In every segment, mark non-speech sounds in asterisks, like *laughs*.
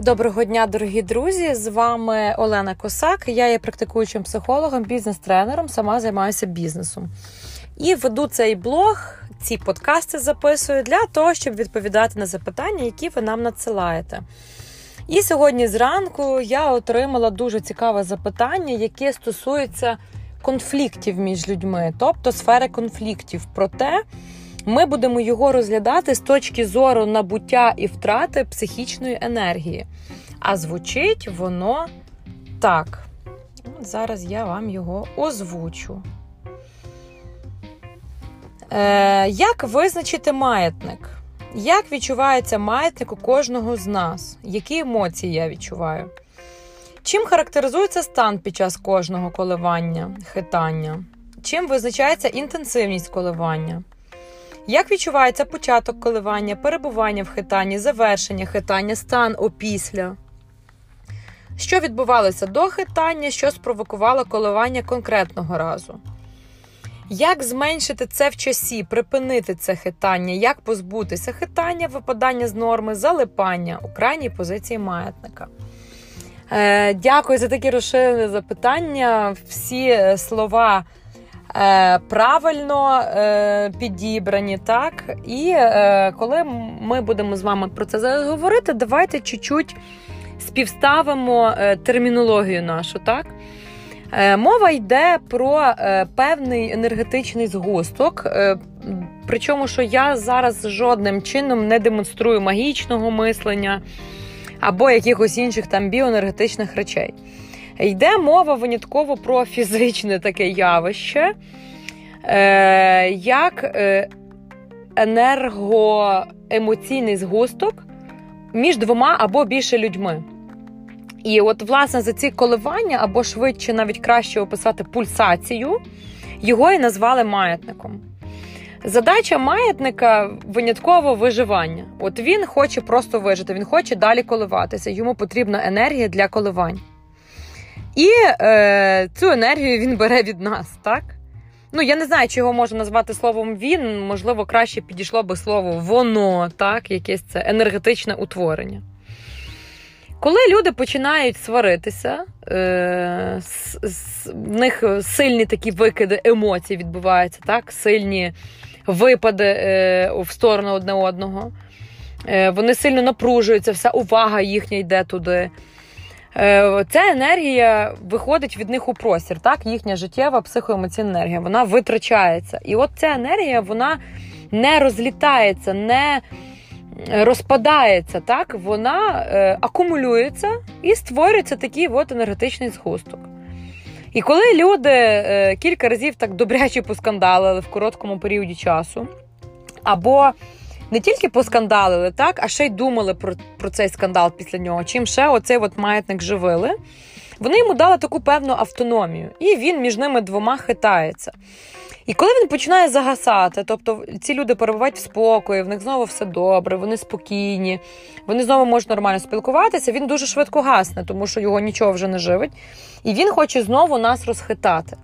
Доброго дня, дорогі друзі! З вами Олена Косак. Я є практикуючим психологом, бізнес-тренером, сама займаюся бізнесом. І веду цей блог, ці подкасти записую для того, щоб відповідати на запитання, які ви нам надсилаєте. І сьогодні зранку я отримала дуже цікаве запитання, яке стосується конфліктів між людьми, тобто сфери конфліктів. Проте ми будемо його розглядати з точки зору набуття і втрати психічної енергії. А звучить воно так. От Зараз я вам його озвучу. Е, Як визначити маятник? Як відчувається маятник у кожного з нас? Які емоції я відчуваю? Чим характеризується стан під час кожного коливання, хитання? Чим визначається інтенсивність коливання? Як відчувається початок коливання, перебування в хитанні, завершення хитання, стан опісля? Що відбувалося до хитання, що спровокувало коливання конкретного разу? Як зменшити це в часі, припинити це хитання, як позбутися хитання, випадання з норми, залипання у крайній позиції маятника? Е, Дякую за такі розширені запитання. Всі слова е, правильно е, підібрані, так? І е, коли ми будемо з вами про це говорити, давайте чуть-чуть співставимо е, термінологію нашу, так? Е, мова йде про е, певний енергетичний згусток. Е, причому, що я зараз жодним чином не демонструю магічного мислення або якихось інших там біоенергетичних речей. Йде мова винятково про фізичне таке явище, як енергоемоційний згусток між двома або більше людьми. І от, власне, за ці коливання, або швидше, навіть краще описати пульсацію, його і назвали маятником. Задача маятника винятково виживання. От він хоче просто вижити, він хоче далі коливатися, йому потрібна енергія для коливань. І е, цю енергію він бере від нас, так? Ну, я не знаю, чи його можна назвати словом він, можливо, краще підійшло би слово воно, так, якесь це енергетичне утворення. Коли люди починають сваритися, е, в них сильні такі викиди емоцій відбуваються, так? сильні випади е, в сторону одне одного, е, вони сильно напружуються, вся увага їхня йде туди. Ця енергія виходить від них у простір, так? їхня життєва психоемоційна енергія, вона витрачається. І от ця енергія вона не розлітається, не розпадається, так, вона е, акумулюється і створюється такий от енергетичний згусток. І коли люди е, кілька разів так добряче поскандалили в короткому періоді часу, або не тільки поскандалили, так, а ще й думали про про цей скандал після нього, чим ще оцей от маятник живили, вони йому дали таку певну автономію, і він між ними двома хитається. І коли він починає загасати, тобто ці люди перебувають в спокої, в них знову все добре, вони спокійні, вони знову можуть нормально спілкуватися, він дуже швидко гасне, тому що його нічого вже не живить. І він хоче знову нас розхитати.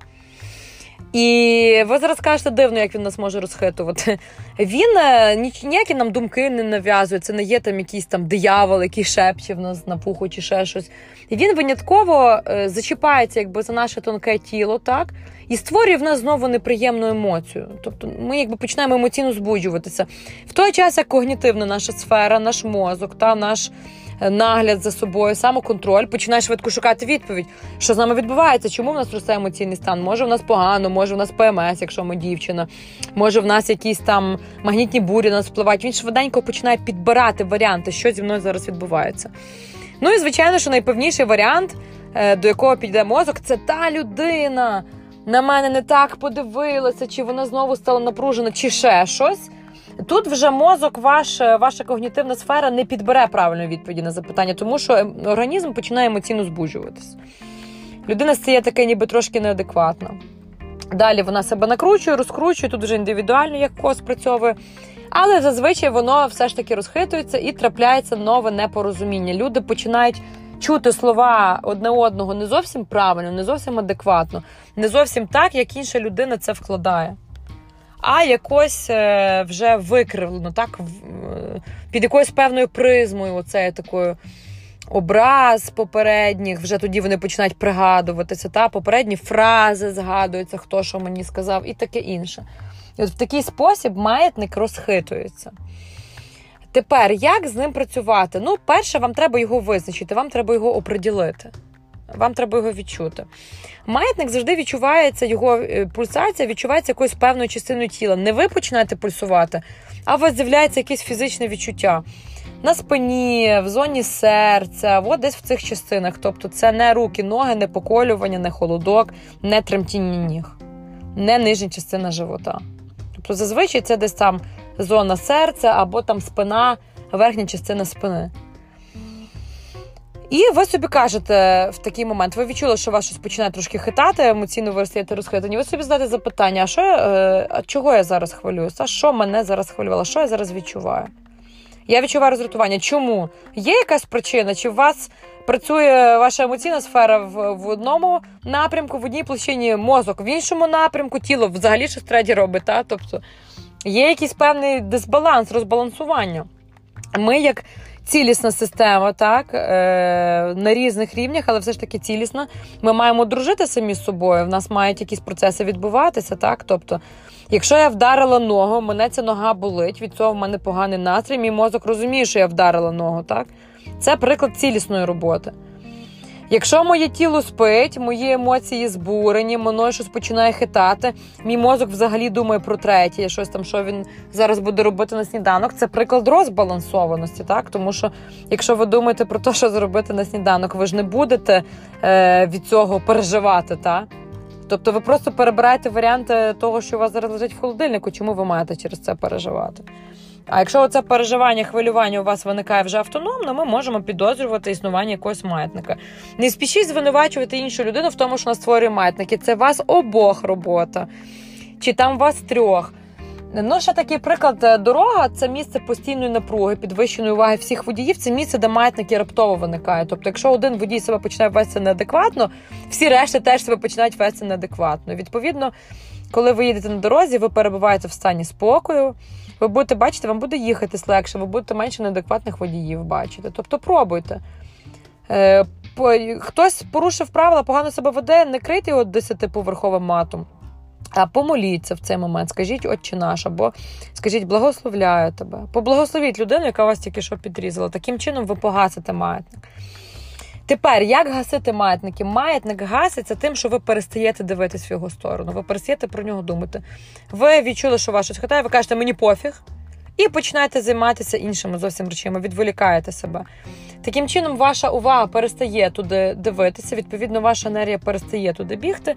І ви зараз кажете дивно, як він нас може розхитувати. Він е, ніякі нам думки не нав'язує, це не є там якийсь там диявол, який шепче в нас на пуху чи ще щось. І він винятково е, зачіпається якби за наше тонке тіло, так? І створює в нас знову неприємну емоцію. Тобто ми якби починаємо емоційно збуджуватися. В той час, як когнітивна наша сфера, наш мозок, та наш нагляд за собою, самоконтроль, починаєш швидко шукати відповідь, що з нами відбувається, чому в нас росте емоційний стан? Може, в нас погано, може в нас ПМС, якщо ми дівчина, може в нас якісь там магнітні бурі на нас впливають. Він швиденько починає підбирати варіанти, що зі мною зараз відбувається. Ну і звичайно, що найпевніший варіант, е, до якого піде мозок, це та людина. На мене не так подивилася, чи вона знову стала напружена, чи ще щось. Тут вже мозок, ваш, ваша когнітивна сфера не підбере правильної відповіді на запитання, тому що ем, організм починає емоційно збуджуватись. Людина стає таке, ніби трошки неадекватна. Далі вона себе накручує, розкручує, тут вже індивідуально як кос спрацьовує. Але зазвичай воно все ж таки розхитується і трапляється нове непорозуміння. Люди починають чути слова одне одного не зовсім правильно, не зовсім адекватно, не зовсім так, як інша людина це вкладає а якось е, вже викривлено, так, е, під якоюсь певною призмою, оцею такою образ попередніх, вже тоді вони починають пригадуватися, та попередні фрази згадуються, хто що мені сказав, і таке інше. І от в такий спосіб маятник розхитується. Тепер, як з ним працювати? Ну, перше, вам треба його визначити, вам треба його оприділити. Вам треба його відчути. Маятник завжди відчувається, його е, пульсація відчувається якоюсь певною частиною тіла. Не ви починаєте пульсувати, а у вас з'являється якесь фізичне відчуття на спині, в зоні серця, от десь в цих частинах. Тобто це не руки, ноги, не поколювання, не холодок, не тремтіння ніг, не нижня частина живота. Тобто, зазвичай це десь там зона серця або там спина, верхня частина спини. І ви собі кажете в такий момент, ви відчули, що вас щось починає трошки хитати, емоційно ви розстаєте розхитані. Ви собі задаєте запитання, а що е, а чого я зараз хвилююся? Що мене зараз хвилювало? Що я зараз відчуваю? Я відчуваю роздратування. Чому? Є якась причина? Чи у вас працює ваша емоційна сфера в, в одному напрямку, в одній площині мозок, в іншому напрямку, тіло взагалі щось третє робить? Та? Тобто є якийсь певний дисбаланс, розбалансування. Ми, як цілісна система, так, е, на різних рівнях, але все ж таки цілісна, ми маємо дружити самі з собою. В нас мають якісь процеси відбуватися. так, тобто Якщо я вдарила ногу, мене ця нога болить, від цього в мене поганий настрій, мій мозок розуміє, що я вдарила ногу, так? Це приклад цілісної роботи. Якщо моє тіло спить, мої емоції збурені, мною щось починає хитати, мій мозок взагалі думає про третє, щось там, що він зараз буде робити на сніданок. Це приклад розбалансованості, так? Тому що, якщо ви думаєте про те, що зробити на сніданок, ви ж не будете е, від цього переживати, так? Тобто ви просто перебираєте варіанти того, що у вас зараз лежить в холодильнику, чому ви маєте через це переживати. А якщо це переживання, хвилювання у вас виникає вже автономно, ми можемо підозрювати існування якогось маятника. Не спішіть звинувачувати іншу людину в тому, що вона створює маятники. Це вас обох робота, чи там вас трьох. Ну, ще такий приклад: е, дорога це місце постійної напруги, підвищеної уваги всіх водіїв. Це місце, де маятники раптово виникають. Тобто, якщо один водій себе починає вести неадекватно, всі решти теж себе починають вести неадекватно. Відповідно, коли ви їдете на дорозі, ви перебуваєте в стані спокою. Ви будете бачити, вам буде їхатись легше, ви будете менше неадекватних водіїв бачити. Тобто пробуйте. Е, Хтось порушив правила, погано себе веде, не крийте його десятиповерховим матом. А помоліться в цей момент, скажіть Отче наш, або скажіть благословляю тебе. Поблагословіть людину, яка вас тільки що підрізала. Таким чином ви погасите маятник. Тепер, як гасити маятники? Маятник гаситься тим, що ви перестаєте дивитись в його сторону, ви перестаєте про нього думати. Ви відчули, що вас щось ви кажете, мені пофіг. І починаєте займатися іншими зовсім речами, відволікаєте себе. Таким чином, ваша увага перестає туди дивитися, відповідно, ваша енергія перестає туди бігти,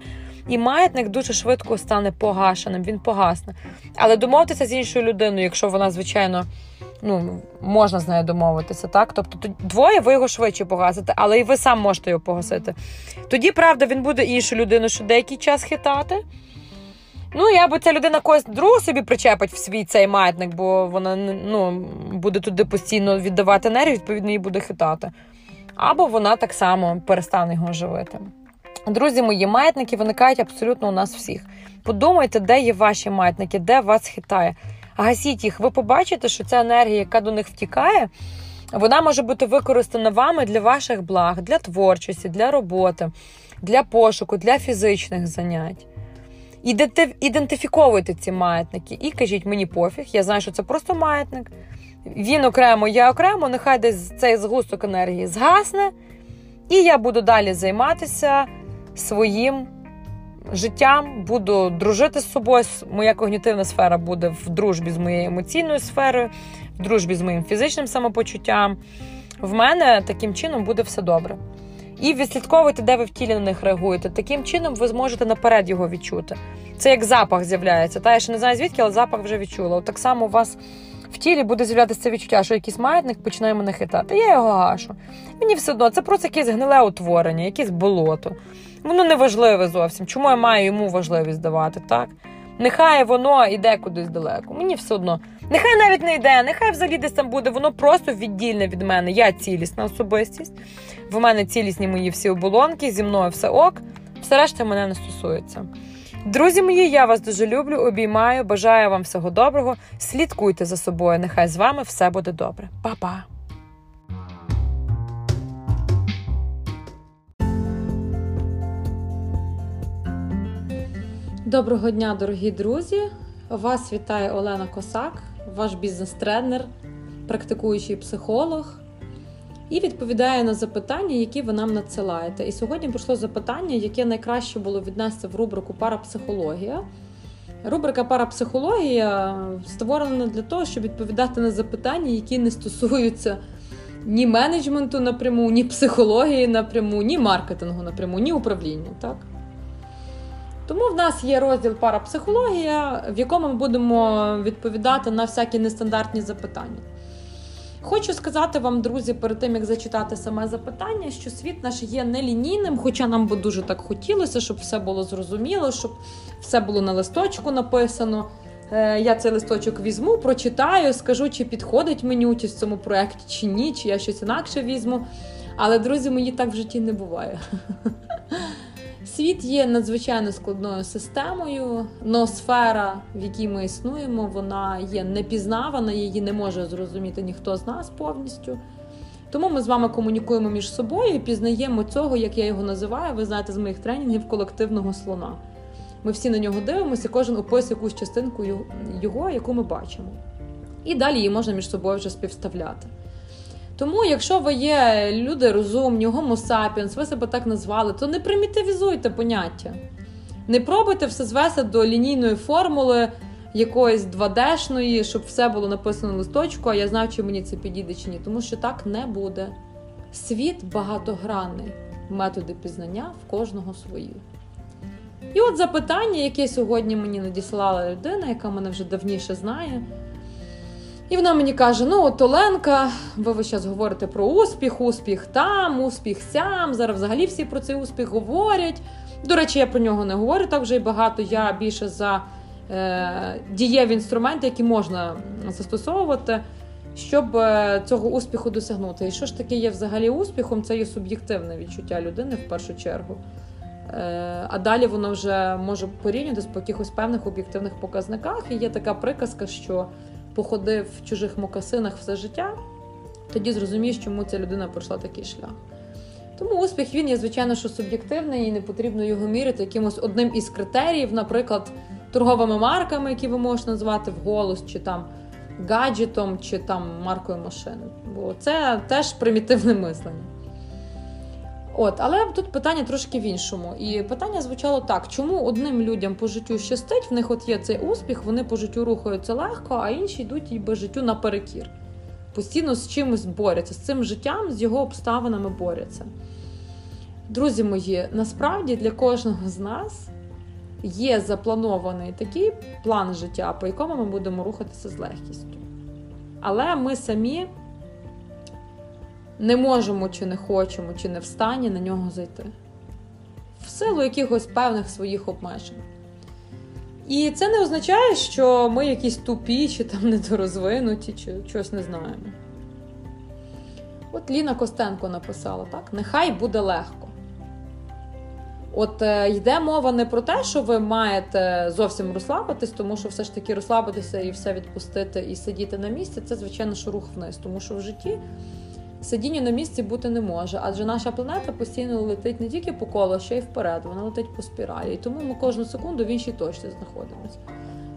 і маятник дуже швидко стане погашеним, він погасне. Але домовитися з іншою людиною, якщо вона, звичайно, ну, можна з нею домовитися, так? Тобто двоє ви його швидше погасите, але і ви сам можете його погасити. Тоді, правда, він буде іншу людину ще деякий час хитати. Ну, я би ця людина когось другу собі причепить в свій цей маятник, бо вона ну, буде туди постійно віддавати енергію, відповідно, її буде хитати. Або вона так само перестане його живити. Друзі мої, маятники виникають абсолютно у нас всіх. Подумайте, де є ваші маятники, де вас хитає. Гасіть їх, ви побачите, що ця енергія, яка до них втікає, вона може бути використана вами для ваших благ, для творчості, для роботи, для пошуку, для фізичних занять. Ідентифіковуйте ці маятники і кажіть, мені пофіг, я знаю, що це просто маятник. Він окремо, я окремо, нехай десь цей згусток енергії згасне, і я буду далі займатися своїм життям, буду дружити з собою. Моя когнітивна сфера буде в дружбі з моєю емоційною сферою, в дружбі з моїм фізичним самопочуттям. В мене таким чином буде все добре. І відслідковуйте, де ви в тілі на них реагуєте. Таким чином ви зможете наперед його відчути. Це як запах з'являється. Та я ще не знаю звідки, але запах вже відчула. От так само у вас в тілі буде з'являтися це відчуття, що якийсь маятник починає мене хитати. Я його гашу. Мені все одно це просто якесь гниле утворення, якесь болото. Воно не важливе зовсім. Чому я маю йому важливість давати, так? Нехай воно йде кудись далеко. Мені все одно. Нехай навіть не йде, нехай взагалі десь там буде, воно просто віддільне від мене. Я цілісна особистість. В мене цілісні мої всі оболонки, зі мною все ок, все решта мене не стосується. Друзі мої, я вас дуже люблю, обіймаю, бажаю вам всього доброго. Слідкуйте за собою. Нехай з вами все буде добре. Па-па! Доброго дня, дорогі друзі! Вас вітає Олена Косак, ваш бізнес-тренер, практикуючий психолог і відповідає на запитання, які ви нам надсилаєте. І сьогодні прийшло запитання, яке найкраще було віднести в рубрику Парапсихологія. Рубрика Парапсихологія створена для того, щоб відповідати на запитання, які не стосуються ні менеджменту напряму, ні психології напряму, ні маркетингу напряму, ні управління. Так? Тому в нас є розділ парапсихологія, в якому ми будемо відповідати на всякі нестандартні запитання. Хочу сказати вам, друзі, перед тим як зачитати саме запитання, що світ наш є нелінійним, хоча нам би дуже так хотілося, щоб все було зрозуміло, щоб все було на листочку написано. Е, я цей листочок візьму, прочитаю, скажу, чи підходить мені участь в цьому проєкті, чи ні, чи я щось інакше візьму. Але, друзі, мені так в житті не буває. *laughs* Світ є надзвичайно складною системою, ноосфера, в якій ми існуємо, вона є непізнавана, її не може зрозуміти ніхто з нас повністю. Тому ми з вами комунікуємо між собою і пізнаємо цього, як я його називаю, ви знаєте, з моїх тренінгів колективного слона. Ми всі на нього дивимося, кожен описує якусь частинку його, яку ми бачимо. І далі її можна між собою вже співставляти. Тому, якщо ви є люди розумні, гомо сапіенс, ви себе так назвали, то не примітивізуйте поняття. Не пробуйте все звести до лінійної формули якоїсь 2D-шної, щоб все було написано на листочку, а я знаю, чи мені це підійде чи ні. Тому що так не буде. Світ багатогранний, методи пізнання в кожного свої. І от запитання, яке сьогодні мені надіслала людина, яка мене вже давніше знає. І вона мені каже: ну, от Оленка, ви ви зараз говорите про успіх, успіх там, успіх сям. Зараз взагалі всі про цей успіх говорять. До речі, я про нього не говорю так вже й багато. Я більше за е, дієві інструменти, які можна застосовувати, щоб е, цього успіху досягнути. І що ж таке є взагалі успіхом? Це є суб'єктивне відчуття людини в першу чергу. Е, а далі воно вже може порівнюватися по якихось певних об'єктивних показниках. І є така приказка, що походив в чужих мокасинах все життя, тоді зрозумієш, чому ця людина пройшла такий шлях. Тому успіх він є, звичайно, що суб'єктивний і не потрібно його міряти якимось одним із критеріїв, наприклад, торговими марками, які ви можете назвати вголос, чи там гаджетом, чи там маркою машини. Бо це теж примітивне мислення. От, але тут питання трошки в іншому. І питання звучало так: чому одним людям по життю щастить, в них от є цей успіх, вони по життю рухаються легко, а інші йдуть і без життю наперекір. Постійно з чимось борються, з цим життям, з його обставинами борються. Друзі мої, насправді для кожного з нас є запланований такий план життя, по якому ми будемо рухатися з легкістю. Але ми самі не можемо, чи не хочемо, чи не встані на нього зайти. В силу якихось певних своїх обмежень. І це не означає, що ми якісь тупі, чи там недорозвинуті, чи щось не знаємо. От Ліна Костенко написала так: нехай буде легко. От е, йде мова не про те, що ви маєте зовсім розслабитись, тому що все ж таки розслабитися і все відпустити, і сидіти на місці це, звичайно, що рух вниз, тому що в житті Сидіння на місці бути не може, адже наша планета постійно летить не тільки по колу, ще й вперед, вона летить по спіралі. І тому ми кожну секунду в іншій точці знаходимося.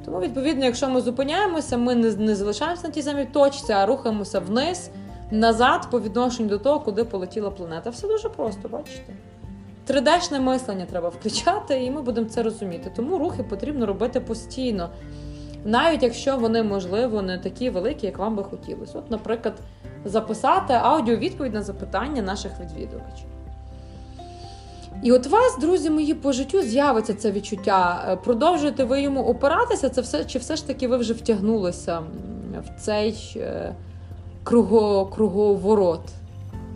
Тому, відповідно, якщо ми зупиняємося, ми не, не залишаємося на тій самій точці, а рухаємося вниз, назад по відношенню до того, куди полетіла планета. Все дуже просто, бачите? 3D-шне мислення треба включати, і ми будемо це розуміти. Тому рухи потрібно робити постійно, навіть якщо вони, можливо, не такі великі, як вам би хотілося. От, наприклад записати аудіовідповідь на запитання наших відвідувачів. І от вас, друзі мої, по життю з'явиться це відчуття. Е, продовжуєте ви йому опиратися, це все, чи все ж таки ви вже втягнулися в цей е, круго, круговорот?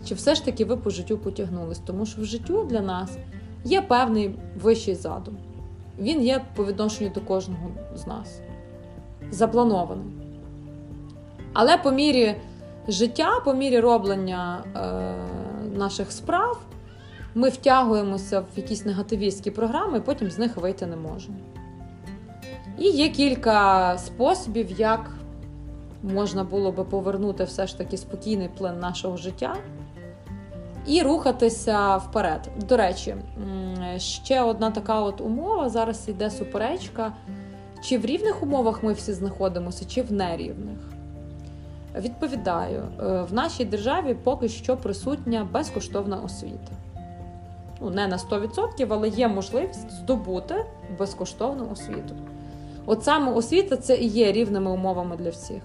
Чи все ж таки ви по життю потягнулись? Тому що в життю для нас є певний вищий задум. Він є по відношенню до кожного з нас. Запланований. Але по мірі життя по мірі роблення е, наших справ ми втягуємося в якісь негативістські програми, і потім з них вийти не можемо. І є кілька способів, як можна було би повернути все ж таки спокійний плин нашого життя. і рухатися вперед. До речі, ще одна така от умова: зараз йде суперечка. Чи в рівних умовах ми всі знаходимося, чи в нерівних? Відповідаю, е, в нашій державі поки що присутня безкоштовна освіта. Ну, не на 100%, але є можливість здобути безкоштовну освіту. От саме освіта це і є рівними умовами для всіх.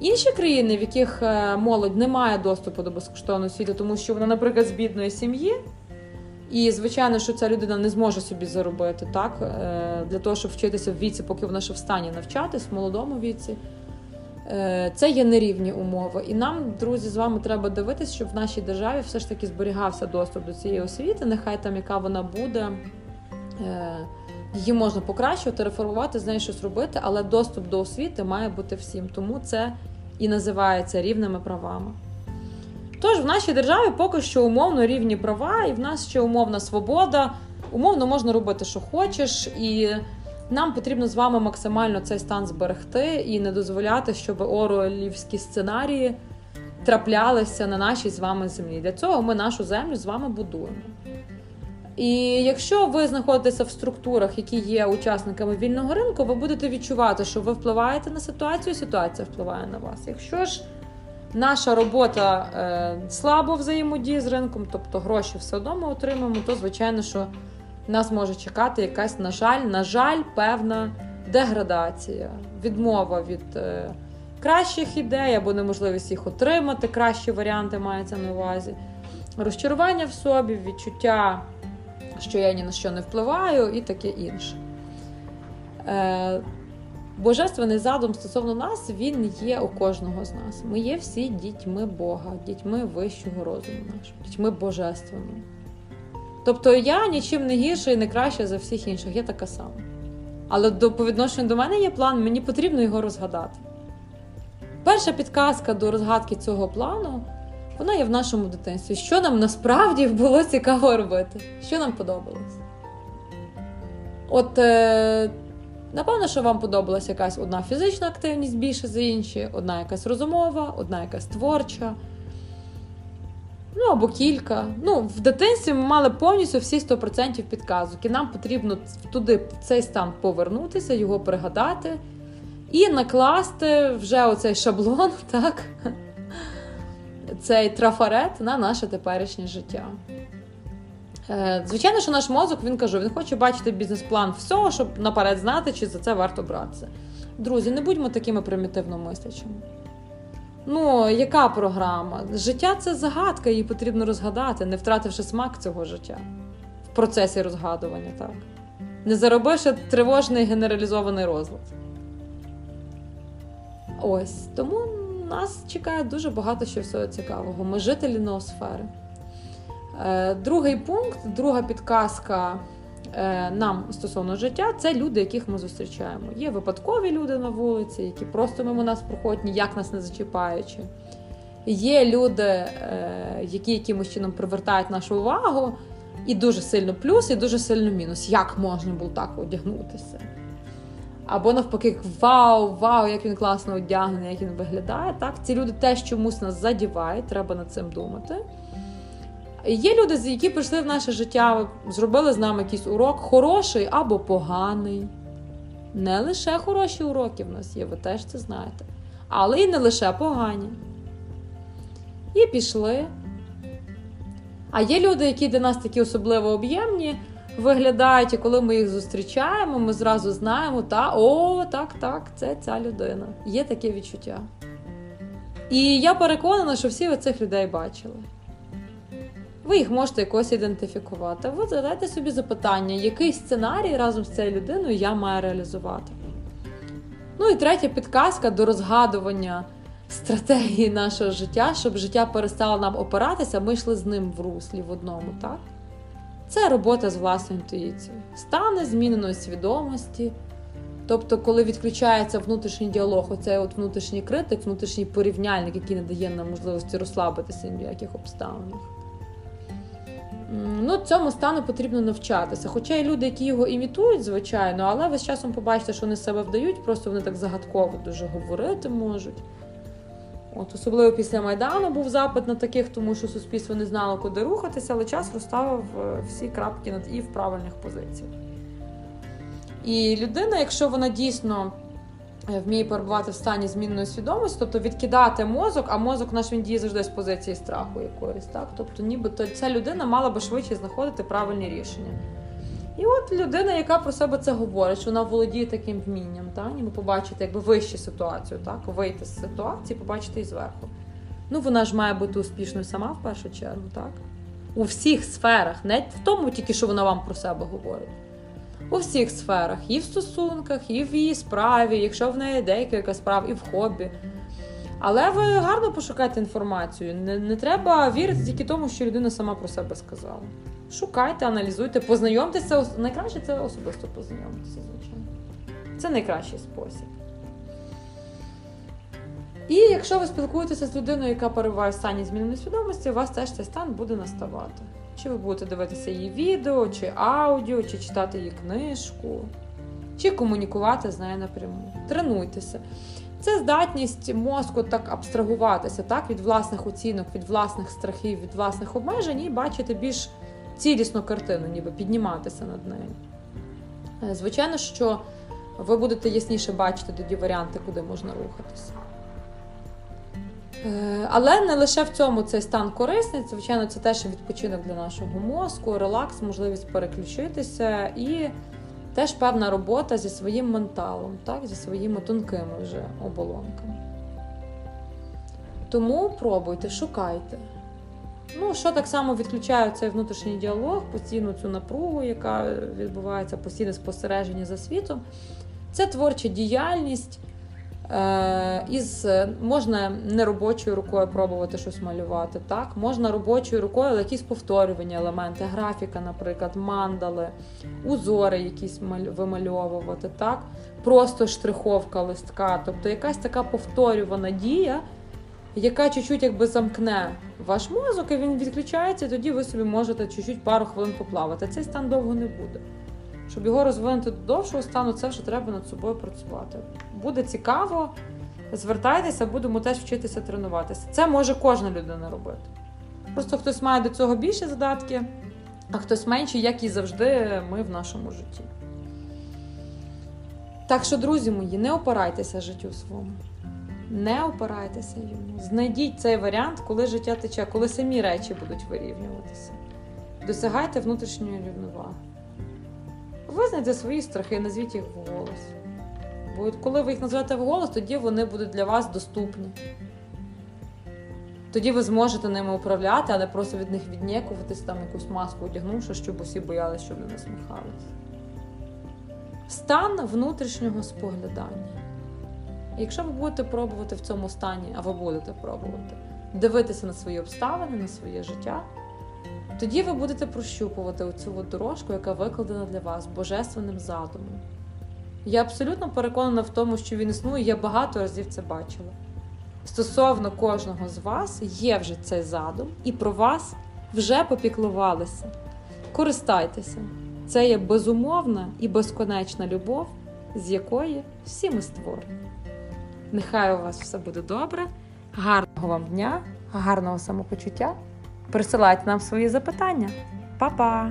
Інші країни, в яких е, молодь не має доступу до безкоштовної освіти, тому що вона, наприклад, з бідної сім'ї, і, звичайно, що ця людина не зможе собі заробити так, е, для того, щоб вчитися в віці, поки вона ще встані навчатись в молодому віці. Е, це є нерівні умови. І нам, друзі, з вами треба дивитися, щоб в нашій державі все ж таки зберігався доступ до цієї освіти. Нехай там, яка вона буде, її можна покращувати, реформувати, з нею щось робити, але доступ до освіти має бути всім. Тому це і називається рівними правами. Тож в нашій державі поки що умовно рівні права, і в нас ще умовна свобода. Умовно можна робити, що хочеш, і нам потрібно з вами максимально цей стан зберегти і не дозволяти, щоб оролівські сценарії траплялися на нашій з вами землі. Для цього ми нашу землю з вами будуємо. І якщо ви знаходитеся в структурах, які є учасниками вільного ринку, ви будете відчувати, що ви впливаєте на ситуацію, ситуація впливає на вас. Якщо ж наша робота е, слабо взаємодіє з ринком, тобто гроші все одно ми отримаємо, то звичайно, що нас може чекати якась, на жаль, на жаль, певна деградація, відмова від е, кращих ідей або неможливість їх отримати. Кращі варіанти мається на увазі, розчарування в собі, відчуття що я ні на що не впливаю, і таке інше. Е, Божественний задум стосовно нас, він є у кожного з нас. Ми є всі дітьми Бога, дітьми вищого розуму нашого, дітьми божественного. Тобто я нічим не гірша і не краща за всіх інших, я така сама. Але до, по відношенню до мене є план, мені потрібно його розгадати. Перша підказка до розгадки цього плану вона є в нашому дитинстві. Що нам насправді було цікаво робити? Що нам подобалось? От, е, напевно, що вам подобалася якась одна фізична активність більше за інші, одна якась розумова, одна якась творча. Ну, або кілька. Ну, В дитинстві ми мали повністю всі 100% підказок. І нам потрібно туди в цей стан повернутися, його пригадати і накласти вже оцей шаблон, *laughs* так? цей трафарет на наше теперішнє життя. Е, звичайно, що наш мозок він кажу, він хоче бачити бізнес-план всього, щоб наперед знати, чи за це варто братися. Друзі, не будьмо такими примітивно мислячими. Ну, яка програма? Життя це загадка, її потрібно розгадати, не втративши смак цього життя в процесі розгадування, так. Не заробивши тривожний генералізований розлад. Ось тому нас чекає дуже багато що всього цікавого. Ми жителі ноосфери. Е, другий пункт, друга підказка е, нам стосовно життя це люди, яких ми зустрічаємо. Є випадкові люди на вулиці, які просто мимо нас проходять, ніяк нас не зачіпаючи. Є люди, е, які якимось чином привертають нашу увагу, і дуже сильно плюс, і дуже сильно мінус. Як можна було так одягнутися? Або навпаки, вау, вау, як він класно одягнений, як він виглядає. Так, Ці люди теж чомусь нас задівають, треба над цим думати. Є люди, які прийшли в наше життя, зробили з нами якийсь урок, хороший або поганий. Не лише хороші уроки в нас є, ви теж це знаєте. Але і не лише погані. І пішли. А є люди, які для нас такі особливо об'ємні виглядають, і коли ми їх зустрічаємо, ми зразу знаємо, та о, так, так, це ця людина. Є таке відчуття. І я переконана, що всі ви цих людей бачили. Ви їх можете якось ідентифікувати. Ви задайте собі запитання, який сценарій разом з цією людиною я маю реалізувати. Ну і третя підказка до розгадування стратегії нашого життя, щоб життя перестало нам опиратися, ми йшли з ним в руслі в одному, так? Це робота з власною інтуїцією, стане зміненої свідомості. Тобто, коли відключається внутрішній діалог, оцей от внутрішній критик, внутрішній порівняльник, який не дає нам можливості розслабитися в яких обставинах. Ну, Цьому стану потрібно навчатися. Хоча є люди, які його імітують, звичайно, але ви з часом побачите, що вони себе вдають, просто вони так загадково дуже говорити можуть. От особливо після Майдану був запит на таких, тому що суспільство не знало, куди рухатися, але час розставив е, всі крапки над і в правильних позиціях. І людина, якщо вона дійсно вміє перебувати в стані змінної свідомості, тобто відкидати мозок, а мозок наш він діє завжди з позиції страху якоїсь, так? Тобто, нібито ця людина мала би швидше знаходити правильні рішення. І от людина, яка про себе це говорить, що вона володіє таким вмінням, так? ніби побачити якби вищу ситуацію, так? вийти з ситуації, побачити її зверху. Ну, вона ж має бути успішною сама в першу чергу, так? У всіх сферах, не в тому тільки, що вона вам про себе говорить. У всіх сферах, і в стосунках, і в її справі, якщо в неї декілька справ, і в хобі. Але ви гарно пошукайте інформацію. Не, не треба вірити тільки тому, що людина сама про себе сказала. Шукайте, аналізуйте, познайомтеся. Найкраще це особисто познайомитися, звичайно. Це найкращий спосіб. І якщо ви спілкуєтеся з людиною, яка перебуває в стані зміненої свідомості, у вас теж цей стан буде наставати. Чи ви будете дивитися її відео, чи аудіо, чи читати її книжку, чи комунікувати з нею напряму. Тренуйтеся. Це здатність мозку так абстрагуватися так, від власних оцінок, від власних страхів, від власних обмежень і бачити більш цілісну картину, ніби підніматися над нею. Е, Звичайно, що ви будете ясніше бачити тоді варіанти, куди можна рухатися. Е, Але не лише в цьому цей стан корисний, звичайно, це теж відпочинок для нашого мозку, релакс, можливість переключитися і теж певна робота зі своїм менталом, так, зі своїми тонкими вже оболонками. Тому пробуйте, шукайте. Ну, що так само відключає цей внутрішній діалог, постійну цю напругу, яка відбувається, постійне спостереження за світом. Це творча діяльність. Е, із можна не робочою рукою пробувати щось малювати. Так, можна робочою рукою, але якісь повторювані елементи, графіка, наприклад, мандали, узори якісь маль- вимальовувати, так, просто штриховка листка, тобто якась така повторювана дія, яка чуть-чуть якби замкне ваш мозок, і він відключається, і тоді ви собі можете чуть-чуть пару хвилин поплавати. Цей стан довго не буде. Щоб його розвинути до довшого стану, це вже треба над собою працювати. Буде цікаво, звертайтеся, будемо теж вчитися тренуватися. Це може кожна людина робити. Просто хтось має до цього більше задатки, а хтось менше, як і завжди, ми в нашому житті. Так що, друзі мої, не опирайтеся життю своєму. Не опирайтеся йому. Знайдіть цей варіант, коли життя тече, коли самі речі будуть вирівнюватися. Досягайте внутрішньої рівноваги. Визнайте свої страхи, назвіть їх вголос. Бо от коли ви їх назвете вголос, тоді вони будуть для вас доступні. Тоді ви зможете ними управляти, але просто від них віднікуватись, там якусь маску одягнувши, щоб усі боялися, щоб не насміхались. Стан внутрішнього споглядання. Якщо ви будете пробувати в цьому стані, а ви будете пробувати, дивитися на свої обставини, на своє життя, тоді ви будете прощупувати оцю дорожку, яка викладена для вас божественним задумом. Я абсолютно переконана в тому, що він існує, я багато разів це бачила. Стосовно кожного з вас є вже цей задум, і про вас вже попіклувалися. Користайтеся. Це є безумовна і безконечна любов, з якої всі ми створені. Нехай у вас все буде добре, гарного вам дня, гарного самопочуття. Присилайте нам свої запитання. Па-па!